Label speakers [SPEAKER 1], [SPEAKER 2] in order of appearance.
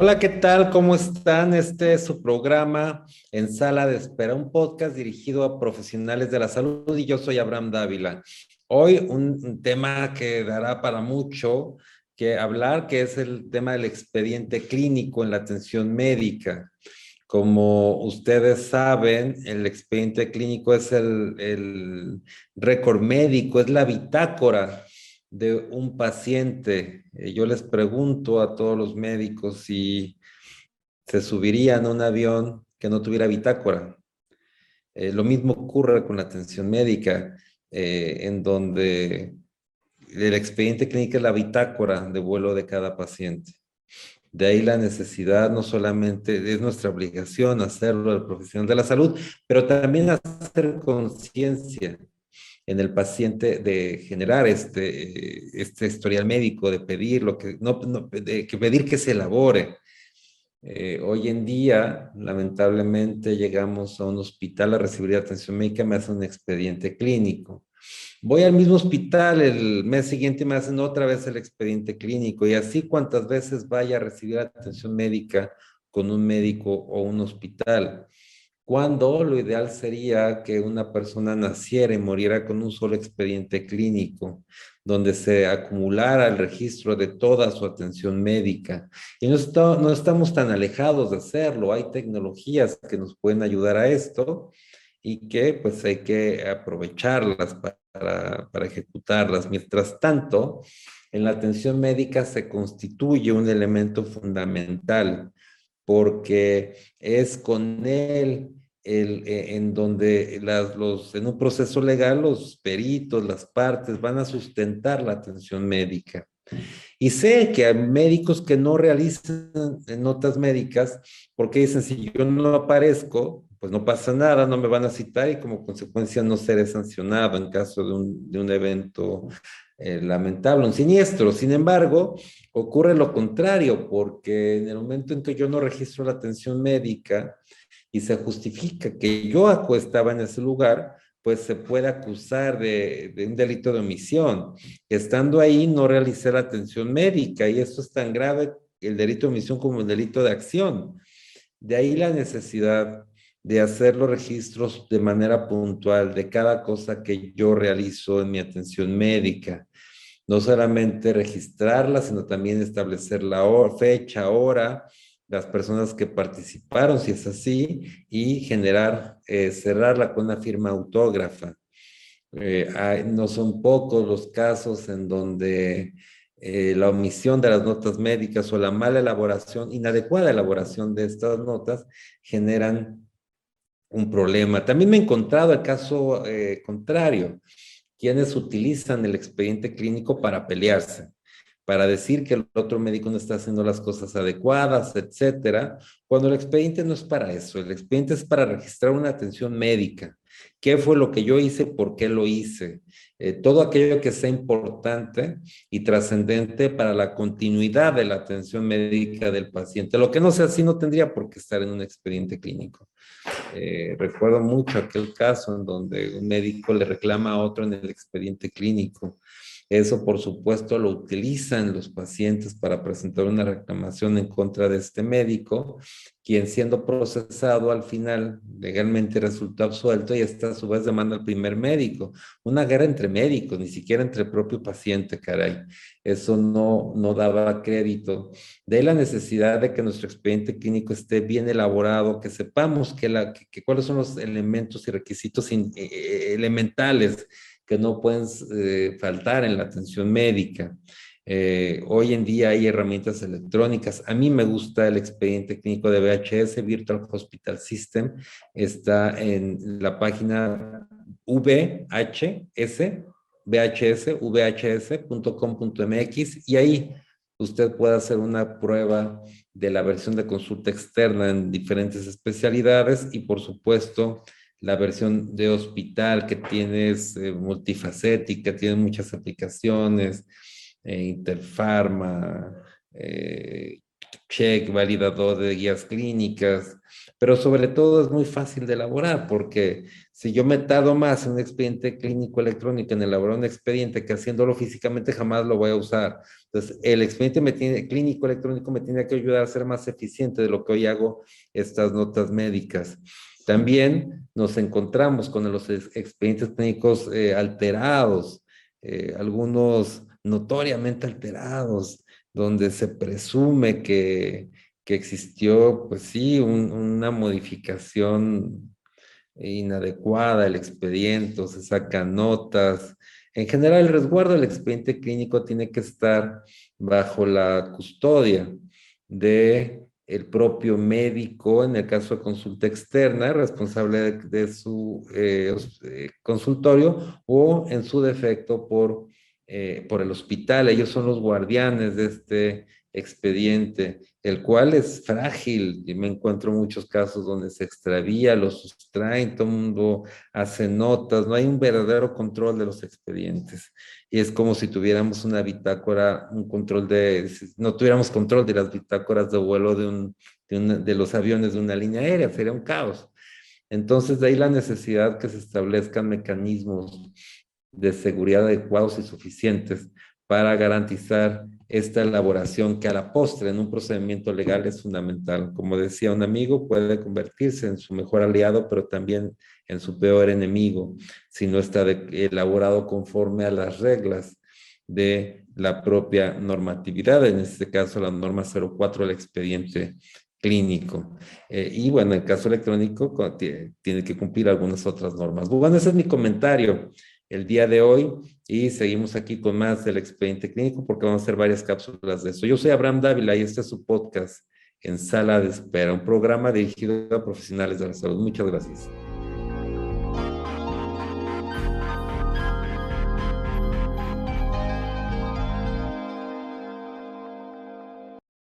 [SPEAKER 1] Hola, ¿qué tal? ¿Cómo están? Este es su programa en Sala de Espera, un podcast dirigido a profesionales de la salud y yo soy Abraham Dávila. Hoy un tema que dará para mucho que hablar, que es el tema del expediente clínico en la atención médica. Como ustedes saben, el expediente clínico es el, el récord médico, es la bitácora de un paciente. Eh, yo les pregunto a todos los médicos si se subirían a un avión que no tuviera bitácora. Eh, lo mismo ocurre con la atención médica, eh, en donde el expediente clínico es la bitácora de vuelo de cada paciente. De ahí la necesidad, no solamente es nuestra obligación hacerlo al profesional de la salud, pero también hacer conciencia en el paciente de generar este, este historial médico, de pedir lo que, no, de que pedir que se elabore. Eh, hoy en día, lamentablemente, llegamos a un hospital a recibir atención médica, me hacen un expediente clínico. Voy al mismo hospital, el mes siguiente me hacen otra vez el expediente clínico y así cuantas veces vaya a recibir atención médica con un médico o un hospital cuando lo ideal sería que una persona naciera y muriera con un solo expediente clínico, donde se acumulara el registro de toda su atención médica. Y no, estamos tan alejados de hacerlo, hay tecnologías que nos pueden ayudar a esto y que pues hay que aprovecharlas para, para ejecutarlas. Mientras tanto, en la atención médica se constituye un elemento fundamental porque es con él el, eh, en donde las, los, en un proceso legal los peritos, las partes van a sustentar la atención médica. Y sé que hay médicos que no realizan notas médicas porque dicen, si yo no aparezco, pues no pasa nada, no me van a citar y como consecuencia no seré sancionado en caso de un, de un evento eh, lamentable, un siniestro. Sin embargo, ocurre lo contrario, porque en el momento en que yo no registro la atención médica, y se justifica que yo estaba en ese lugar, pues se puede acusar de, un delito de omisión. Estando ahí no realicé la atención médica y eso es tan grave el delito de omisión como el delito de acción. De ahí la necesidad de hacer los registros de manera puntual de cada cosa que yo realizo en mi atención médica. No solamente registrarla, sino también establecer la fecha, hora, las personas que participaron, si es así, y generar, eh, cerrarla con una firma autógrafa. Eh, no son pocos los casos en donde eh, la omisión de las notas médicas o la mala elaboración, inadecuada elaboración de estas notas generan un problema. También me he encontrado el caso contrario, quienes utilizan el expediente clínico para pelearse para decir que el otro médico no está haciendo las cosas adecuadas, etcétera, cuando el expediente no es para eso, el expediente es para registrar una atención médica. ¿Qué fue lo que yo hice? ¿Por qué lo hice? Eh, todo aquello que sea importante y trascendente para la continuidad de la atención médica del paciente. Lo que no sea así no tendría por qué estar en un expediente clínico. Eh, recuerdo mucho aquel caso en donde un médico le reclama a otro en el expediente clínico eso, por supuesto, lo utilizan los pacientes para presentar una reclamación en contra de este médico, quien siendo procesado al final legalmente resultó absuelto y esta a su vez demanda al primer médico. Una guerra entre médicos, ni siquiera entre el propio paciente, caray. Eso no, no daba crédito. De la necesidad de que nuestro expediente clínico esté bien elaborado, que sepamos que, la, que, cuáles son los elementos y requisitos eh, eh, elementales que no pueden eh, faltar en la atención médica. Eh, hoy en día hay herramientas electrónicas. A mí me gusta el expediente clínico de VHS, Virtual Hospital System. Está en la página VHS, VHS, vhs.com.mx y ahí usted puede hacer una prueba de la versión de consulta externa en diferentes especialidades y por supuesto la versión de hospital que tienes eh, multifacética, tiene muchas aplicaciones, eh, Interpharma, eh, check, validador de guías clínicas, pero sobre todo es muy fácil de elaborar porque si yo me tardo más en un expediente clínico electrónico en elaborar un expediente que haciéndolo físicamente jamás lo voy a usar. Entonces, el expediente clínico electrónico me tiene que ayudar a ser más eficiente de lo que hoy hago estas notas médicas. También nos encontramos con los expedientes clínicos eh, alterados, eh, algunos notoriamente alterados, donde se presume que, que existió, pues sí, una modificación inadecuada del expediente, se sacan notas. En general, el resguardo del expediente clínico tiene que estar bajo la custodia de el propio médico, en el caso de consulta externa, responsable de, su eh, eh, consultorio, o en su defecto por, eh, por el hospital. Ellos son los guardianes de este expediente, el cual es frágil. Y me encuentro muchos casos donde se extravía, lo sustraen, todo el mundo hace notas, no hay un verdadero control de los expedientes. Y es como si tuviéramos una bitácora, un control de, no tuviéramos control de las bitácoras de vuelo de, un, de, de los aviones de una línea aérea, sería un caos. Entonces, de ahí la necesidad que se establezcan mecanismos de seguridad adecuados y suficientes para garantizar esta elaboración que a la postre en un procedimiento legal es fundamental. Como decía un amigo, puede convertirse en su mejor aliado, pero también en su peor enemigo si no está elaborado conforme a las reglas de la propia normatividad, en este caso la norma 04 del expediente clínico. Eh, y bueno, en el caso electrónico tiene que cumplir algunas otras normas. Bueno, ese es mi comentario el día de hoy y seguimos aquí con más del expediente clínico porque vamos a hacer varias cápsulas de eso. Yo soy Abraham Dávila y este es su podcast en Sala de Espera, un programa dirigido a profesionales de la salud. Muchas gracias.